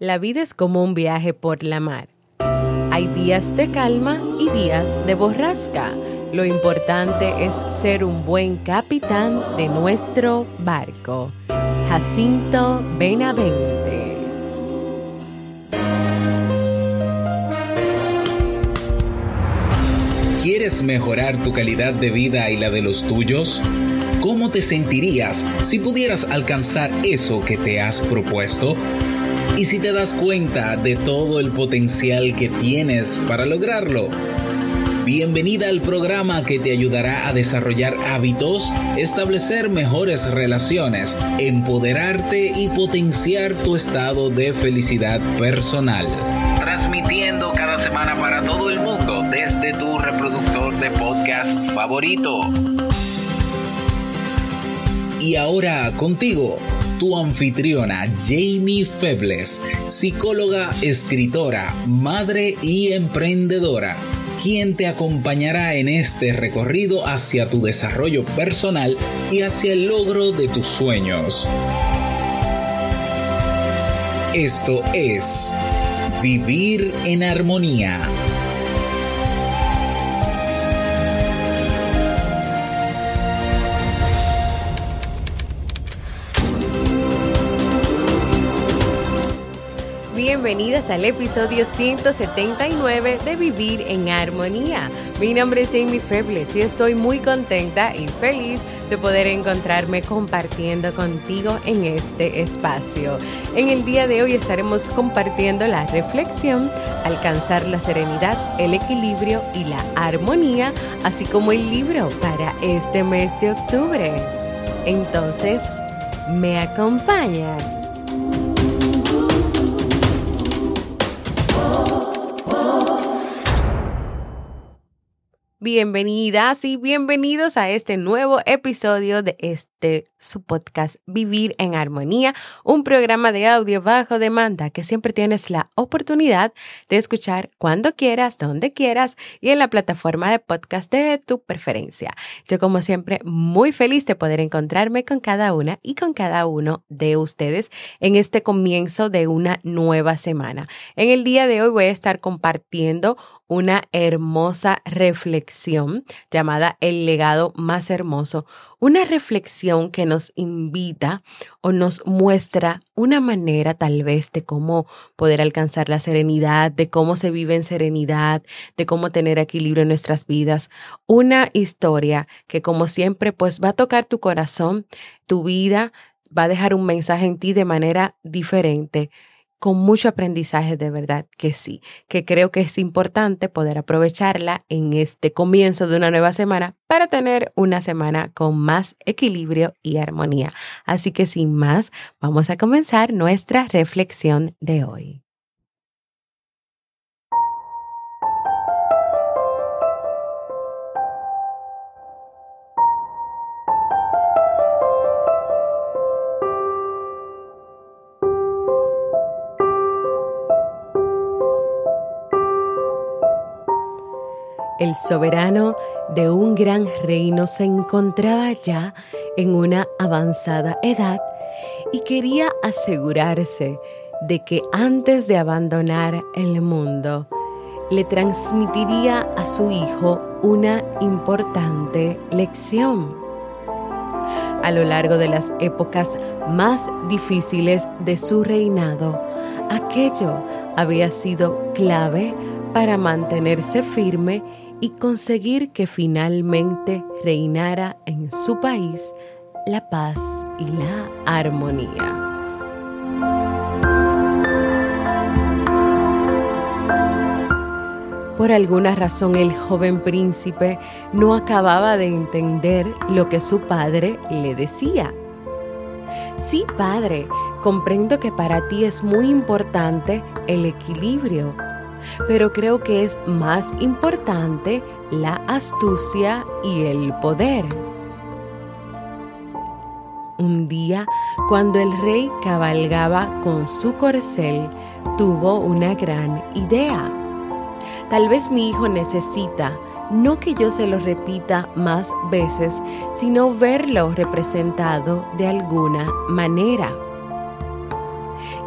La vida es como un viaje por la mar. Hay días de calma y días de borrasca. Lo importante es ser un buen capitán de nuestro barco. Jacinto Benavente. ¿Quieres mejorar tu calidad de vida y la de los tuyos? ¿Cómo te sentirías si pudieras alcanzar eso que te has propuesto? Y si te das cuenta de todo el potencial que tienes para lograrlo. Bienvenida al programa que te ayudará a desarrollar hábitos, establecer mejores relaciones, empoderarte y potenciar tu estado de felicidad personal. Transmitiendo cada semana para todo el mundo desde tu reproductor de podcast favorito. Y ahora contigo tu anfitriona Jamie Febles, psicóloga, escritora, madre y emprendedora, quien te acompañará en este recorrido hacia tu desarrollo personal y hacia el logro de tus sueños. Esto es Vivir en Armonía bienvenidas al episodio 179 de Vivir en Armonía. Mi nombre es Amy Febles y estoy muy contenta y feliz de poder encontrarme compartiendo contigo en este espacio. En el día de hoy estaremos compartiendo la reflexión, alcanzar la serenidad, el equilibrio y la armonía, así como el libro para este mes de octubre. Entonces, ¿me acompañas? Bienvenidas y bienvenidos a este nuevo episodio de este su podcast Vivir en Armonía, un programa de audio bajo demanda que siempre tienes la oportunidad de escuchar cuando quieras, donde quieras y en la plataforma de podcast de tu preferencia. Yo como siempre muy feliz de poder encontrarme con cada una y con cada uno de ustedes en este comienzo de una nueva semana. En el día de hoy voy a estar compartiendo una hermosa reflexión llamada El legado más hermoso, una reflexión que nos invita o nos muestra una manera tal vez de cómo poder alcanzar la serenidad, de cómo se vive en serenidad, de cómo tener equilibrio en nuestras vidas, una historia que como siempre pues va a tocar tu corazón, tu vida, va a dejar un mensaje en ti de manera diferente con mucho aprendizaje de verdad que sí, que creo que es importante poder aprovecharla en este comienzo de una nueva semana para tener una semana con más equilibrio y armonía. Así que sin más, vamos a comenzar nuestra reflexión de hoy. El soberano de un gran reino se encontraba ya en una avanzada edad y quería asegurarse de que antes de abandonar el mundo, le transmitiría a su hijo una importante lección. A lo largo de las épocas más difíciles de su reinado, aquello había sido clave para mantenerse firme y conseguir que finalmente reinara en su país la paz y la armonía. Por alguna razón el joven príncipe no acababa de entender lo que su padre le decía. Sí, padre, comprendo que para ti es muy importante el equilibrio pero creo que es más importante la astucia y el poder. Un día, cuando el rey cabalgaba con su corcel, tuvo una gran idea. Tal vez mi hijo necesita no que yo se lo repita más veces, sino verlo representado de alguna manera.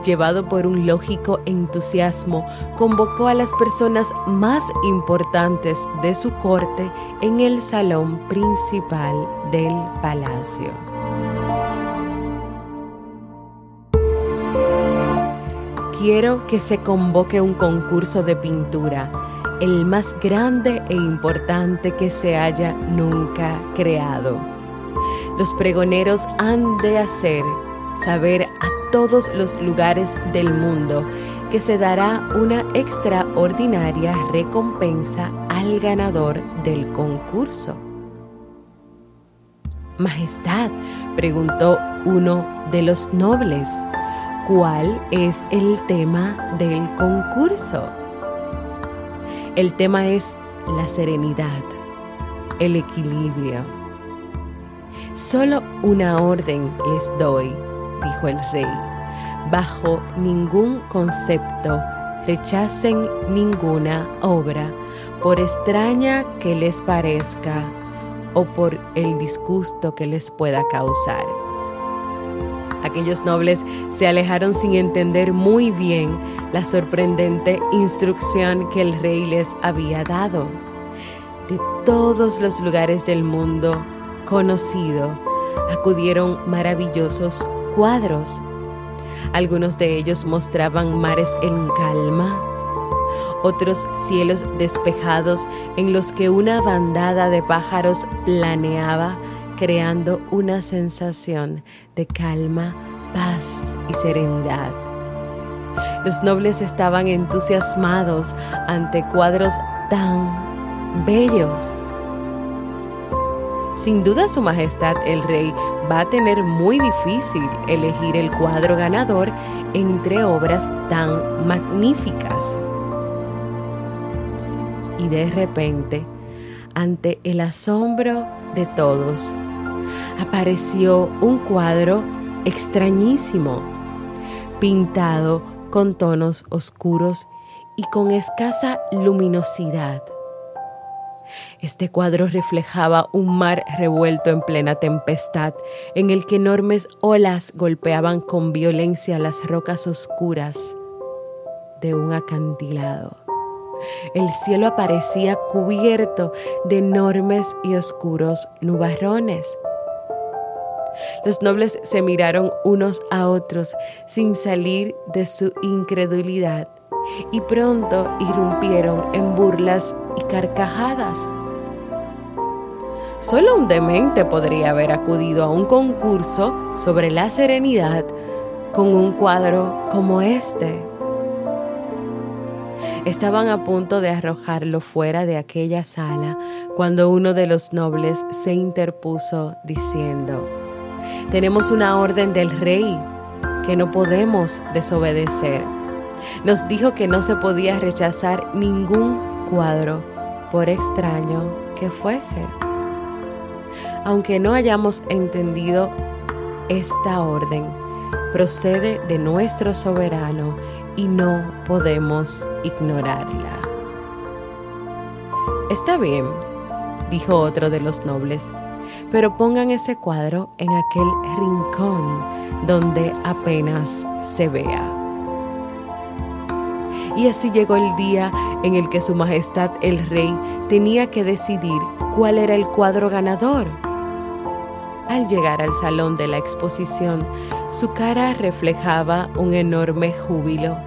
Llevado por un lógico entusiasmo, convocó a las personas más importantes de su corte en el salón principal del palacio. Quiero que se convoque un concurso de pintura, el más grande e importante que se haya nunca creado. Los pregoneros han de hacer saber a todos los lugares del mundo que se dará una extraordinaria recompensa al ganador del concurso. Majestad, preguntó uno de los nobles, ¿cuál es el tema del concurso? El tema es la serenidad, el equilibrio. Solo una orden les doy dijo el rey, bajo ningún concepto rechacen ninguna obra, por extraña que les parezca o por el disgusto que les pueda causar. Aquellos nobles se alejaron sin entender muy bien la sorprendente instrucción que el rey les había dado. De todos los lugares del mundo conocido acudieron maravillosos cuadros. Algunos de ellos mostraban mares en calma, otros cielos despejados en los que una bandada de pájaros planeaba creando una sensación de calma, paz y serenidad. Los nobles estaban entusiasmados ante cuadros tan bellos. Sin duda Su Majestad el Rey va a tener muy difícil elegir el cuadro ganador entre obras tan magníficas. Y de repente, ante el asombro de todos, apareció un cuadro extrañísimo, pintado con tonos oscuros y con escasa luminosidad. Este cuadro reflejaba un mar revuelto en plena tempestad, en el que enormes olas golpeaban con violencia las rocas oscuras de un acantilado. El cielo aparecía cubierto de enormes y oscuros nubarrones. Los nobles se miraron unos a otros sin salir de su incredulidad y pronto irrumpieron en burlas carcajadas. Solo un demente podría haber acudido a un concurso sobre la serenidad con un cuadro como este. Estaban a punto de arrojarlo fuera de aquella sala cuando uno de los nobles se interpuso diciendo, tenemos una orden del rey que no podemos desobedecer. Nos dijo que no se podía rechazar ningún cuadro, por extraño que fuese. Aunque no hayamos entendido esta orden, procede de nuestro soberano y no podemos ignorarla. Está bien, dijo otro de los nobles, pero pongan ese cuadro en aquel rincón donde apenas se vea. Y así llegó el día en el que Su Majestad el Rey tenía que decidir cuál era el cuadro ganador. Al llegar al salón de la exposición, su cara reflejaba un enorme júbilo.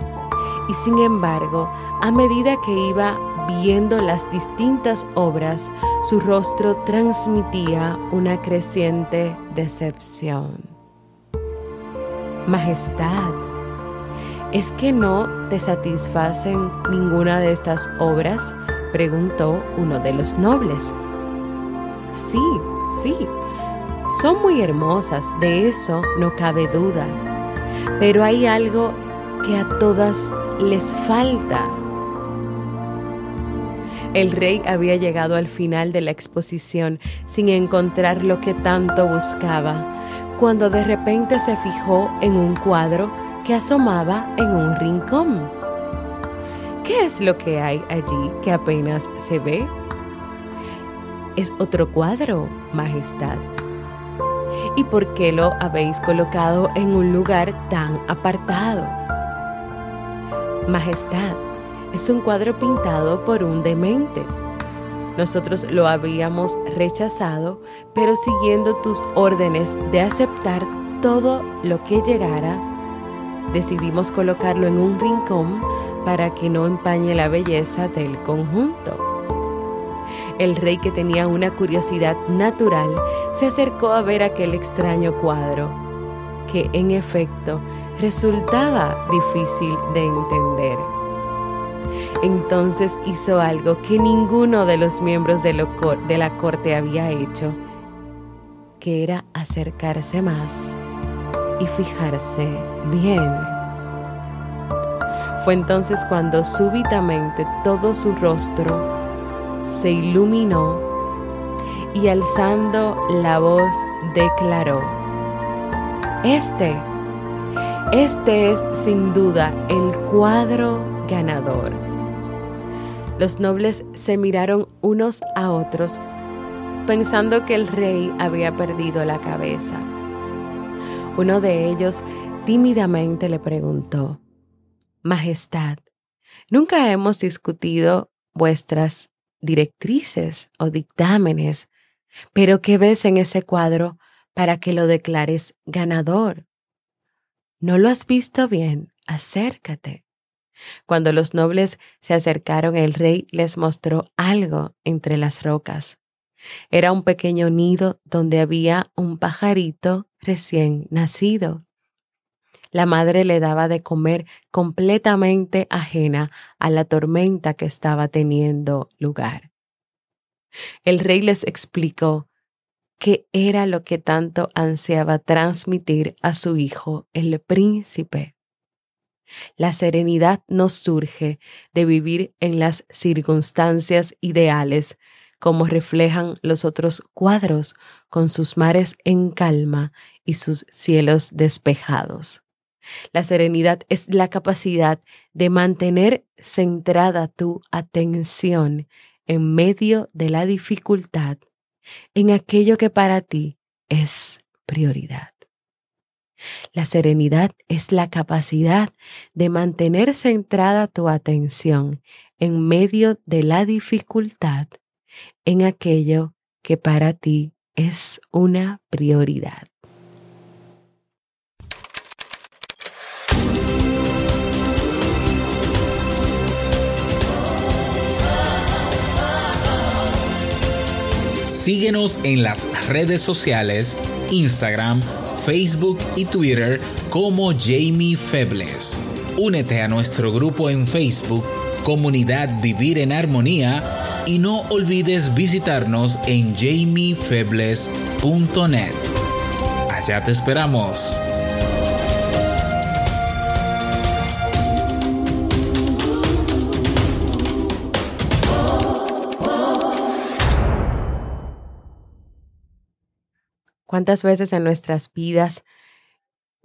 Y sin embargo, a medida que iba viendo las distintas obras, su rostro transmitía una creciente decepción. Majestad, ¿Es que no te satisfacen ninguna de estas obras? preguntó uno de los nobles. Sí, sí, son muy hermosas, de eso no cabe duda. Pero hay algo que a todas les falta. El rey había llegado al final de la exposición sin encontrar lo que tanto buscaba, cuando de repente se fijó en un cuadro que asomaba en un rincón. ¿Qué es lo que hay allí que apenas se ve? Es otro cuadro, Majestad. ¿Y por qué lo habéis colocado en un lugar tan apartado? Majestad, es un cuadro pintado por un demente. Nosotros lo habíamos rechazado, pero siguiendo tus órdenes de aceptar todo lo que llegara, decidimos colocarlo en un rincón para que no empañe la belleza del conjunto. El rey, que tenía una curiosidad natural, se acercó a ver aquel extraño cuadro, que en efecto resultaba difícil de entender. Entonces hizo algo que ninguno de los miembros de, la corte había hecho, que era acercarse más y fijarse bien. Fue entonces cuando súbitamente todo su rostro se iluminó y alzando la voz declaró, Este, este es sin duda el cuadro ganador. Los nobles se miraron unos a otros pensando que el rey había perdido la cabeza. Uno de ellos tímidamente le preguntó, Majestad, nunca hemos discutido vuestras directrices o dictámenes, pero ¿qué ves en ese cuadro para que lo declares ganador? ¿No lo has visto bien? Acércate. Cuando los nobles se acercaron, el rey les mostró algo entre las rocas. Era un pequeño nido donde había un pajarito recién nacido. La madre le daba de comer completamente ajena a la tormenta que estaba teniendo lugar. El rey les explicó qué era lo que tanto ansiaba transmitir a su hijo, el príncipe. La serenidad no surge de vivir en las circunstancias ideales, como reflejan los otros cuadros con sus mares en calma y sus cielos despejados. La serenidad es la capacidad de mantener centrada tu atención en medio de la dificultad en aquello que para ti es prioridad. La serenidad es la capacidad de mantener centrada tu atención en medio de la dificultad en aquello que para ti es una prioridad. Síguenos en las redes sociales, Instagram, Facebook y Twitter como Jamie Febles. Únete a nuestro grupo en Facebook, Comunidad Vivir en Armonía, y no olvides visitarnos en jamiefebles.net. Allá te esperamos. ¿Cuántas veces en nuestras vidas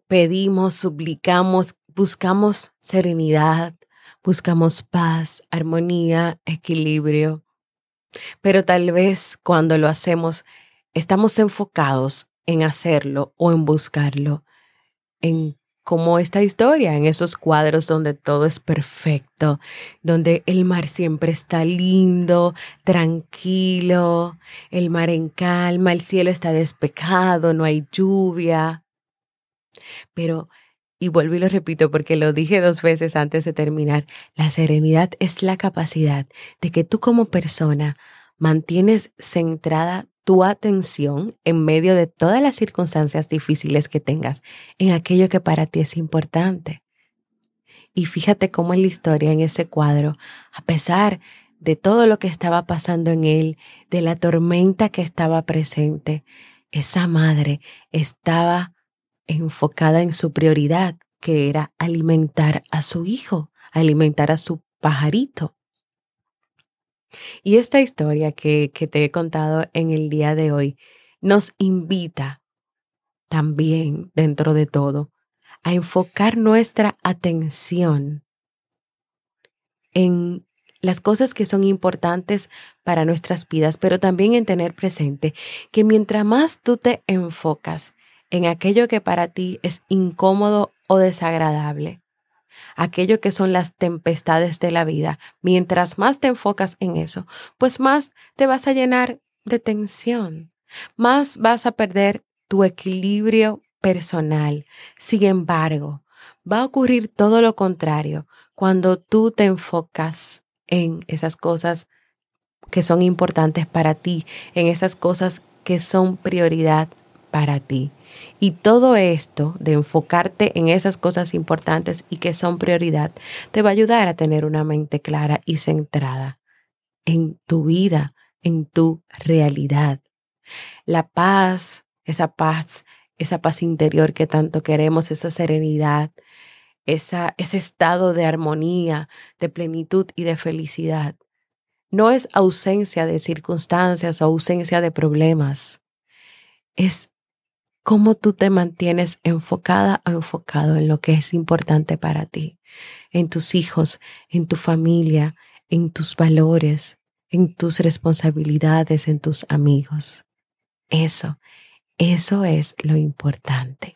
pedimos, suplicamos, buscamos serenidad, buscamos paz, armonía, equilibrio? Pero tal vez cuando lo hacemos, estamos enfocados en hacerlo o en buscarlo, en como esta historia, en esos cuadros donde todo es perfecto, donde el mar siempre está lindo, tranquilo, el mar en calma, el cielo está despejado, no hay lluvia. Pero, y vuelvo y lo repito porque lo dije dos veces antes de terminar, la serenidad es la capacidad de que tú como persona mantienes centrada tu atención en medio de todas las circunstancias difíciles que tengas en aquello que para ti es importante. Y fíjate cómo en la historia, en ese cuadro, a pesar de todo lo que estaba pasando en él, de la tormenta que estaba presente, esa madre estaba enfocada en su prioridad, que era alimentar a su hijo, alimentar a su pajarito. Y esta historia que, te he contado en el día de hoy nos invita también, dentro de todo, a enfocar nuestra atención en las cosas que son importantes para nuestras vidas, pero también en tener presente que mientras más tú te enfocas en aquello que para ti es incómodo o desagradable, aquello que son las tempestades de la vida. Mientras más te enfocas en eso, pues más te vas a llenar de tensión, más vas a perder tu equilibrio personal. Sin embargo, va a ocurrir todo lo contrario cuando tú te enfocas en esas cosas que son importantes para ti, en esas cosas que son prioridad para ti. Y todo esto de enfocarte en esas cosas importantes y que son prioridad, te va a ayudar a tener una mente clara y centrada en tu vida, en tu realidad. La paz, esa paz, esa paz interior que tanto queremos, esa serenidad, esa, ese estado de armonía, de plenitud y de felicidad, no es ausencia de circunstancias o ausencia de problemas, es cómo tú te mantienes enfocada o enfocado en lo que es importante para ti, en tus hijos, en tu familia, en tus valores, en tus responsabilidades, en tus amigos. Eso, eso es lo importante.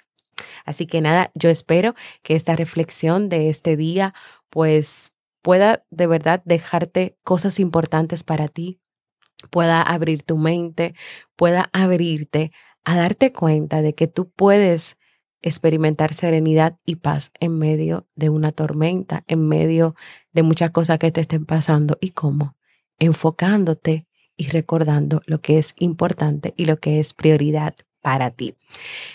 Así que nada, yo espero que esta reflexión de este día pues pueda de verdad dejarte cosas importantes para ti, pueda abrir tu mente, pueda abrirte a darte cuenta de que tú puedes experimentar serenidad y paz en medio de una tormenta, en medio de muchas cosas que te estén pasando. ¿Y cómo? Enfocándote y recordando lo que es importante y lo que es prioridad para ti.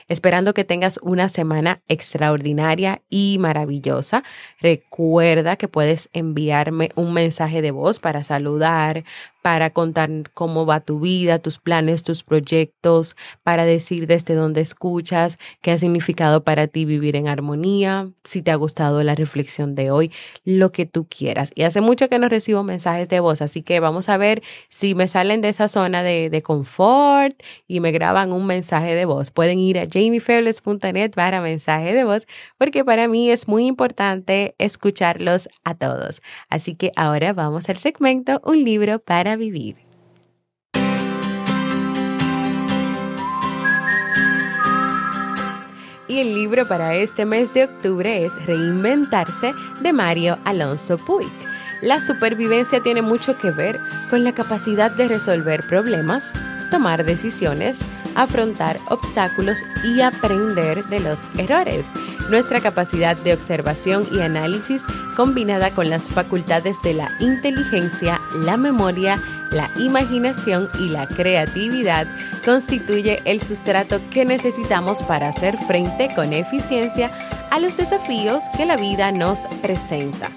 Esperando que tengas una semana extraordinaria y maravillosa. Recuerda que puedes enviarme un mensaje de voz para saludar, para contar cómo va tu vida, tus planes, tus proyectos, para decir desde dónde escuchas, qué ha significado para ti vivir en armonía, si te ha gustado la reflexión de hoy, lo que tú quieras. Y hace mucho que no recibo mensajes de voz, así que vamos a ver si me salen de esa zona de, de confort y me graban un mensaje de voz. Pueden ir a jamiefebles.net para mensaje de voz, porque para mí es muy importante escucharlos a todos. Así que ahora vamos al segmento Un libro para vivir. Y el libro para este mes de octubre es Reinventarse de Mario Alonso Puig. La supervivencia tiene mucho que ver con la capacidad de resolver problemas, tomar decisiones, afrontar obstáculos y aprender de los errores. Nuestra capacidad de observación y análisis combinada con las facultades de la inteligencia, la memoria, la imaginación y la creatividad constituye el sustrato que necesitamos para hacer frente con eficiencia a los desafíos que la vida nos presenta.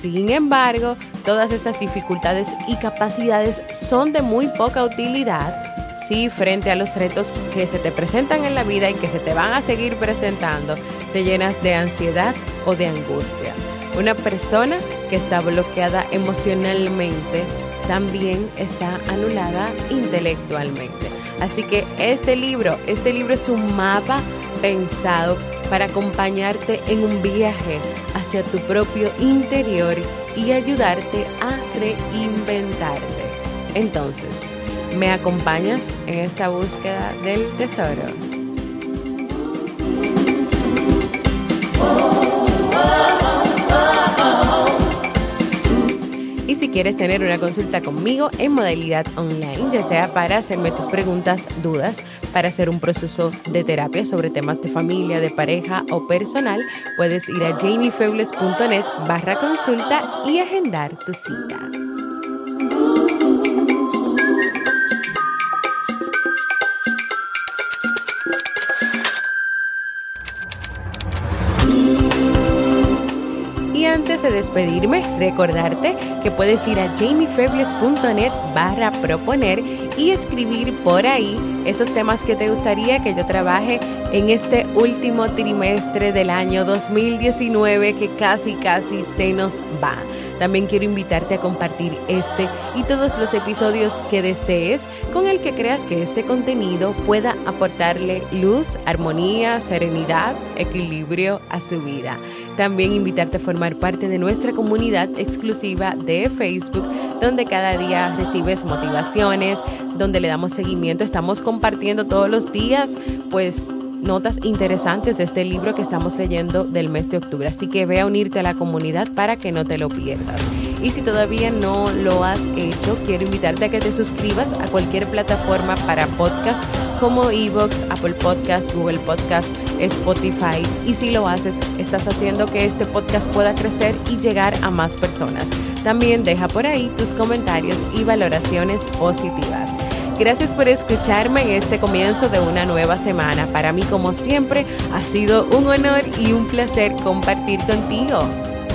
Sin embargo, todas estas dificultades y capacidades son de muy poca utilidad si frente a los retos que se te presentan en la vida y que se te van a seguir presentando, te llenas de ansiedad o de angustia. Una persona que está bloqueada emocionalmente también está anulada intelectualmente. Así que este libro, este libro es un mapa pensado para acompañarte en un viaje hacia tu propio interior y ayudarte a reinventarte. Entonces, ¿Me acompañas en esta búsqueda del tesoro? Y si quieres tener una consulta conmigo en modalidad online, ya sea para hacerme tus preguntas, dudas, para hacer un proceso de terapia sobre temas de familia, de pareja o personal, puedes ir a jamiefebles.net barra consulta y agendar tu cita. Despedirme, recordarte que puedes ir a jamiefebles.net barra proponer y escribir por ahí esos temas que te gustaría que yo trabaje en este último trimestre del año 2019 que casi casi se nos va. También quiero invitarte a compartir este y todos los episodios que desees con el que creas que este contenido pueda aportarle luz, armonía, serenidad, equilibrio a su vida. También invitarte a formar parte de nuestra comunidad exclusiva de Facebook, donde cada día recibes motivaciones, donde le damos seguimiento. Estamos compartiendo todos los días, pues notas interesantes de este libro que estamos leyendo del mes de octubre. Así que ve a unirte a la comunidad para que no te lo pierdas. Y si todavía no lo has hecho, quiero invitarte a que te suscribas a cualquier plataforma para podcast como Evox, Apple Podcast, Google Podcast, Spotify. Y si lo haces, estás haciendo que este podcast pueda crecer y llegar a más personas. También deja por ahí tus comentarios y valoraciones positivas. Gracias por escucharme en este comienzo de una nueva semana. Para mí, como siempre, ha sido un honor y un placer compartir contigo.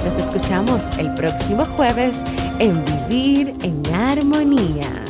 Nos escuchamos el próximo jueves en Vivir en Armonía.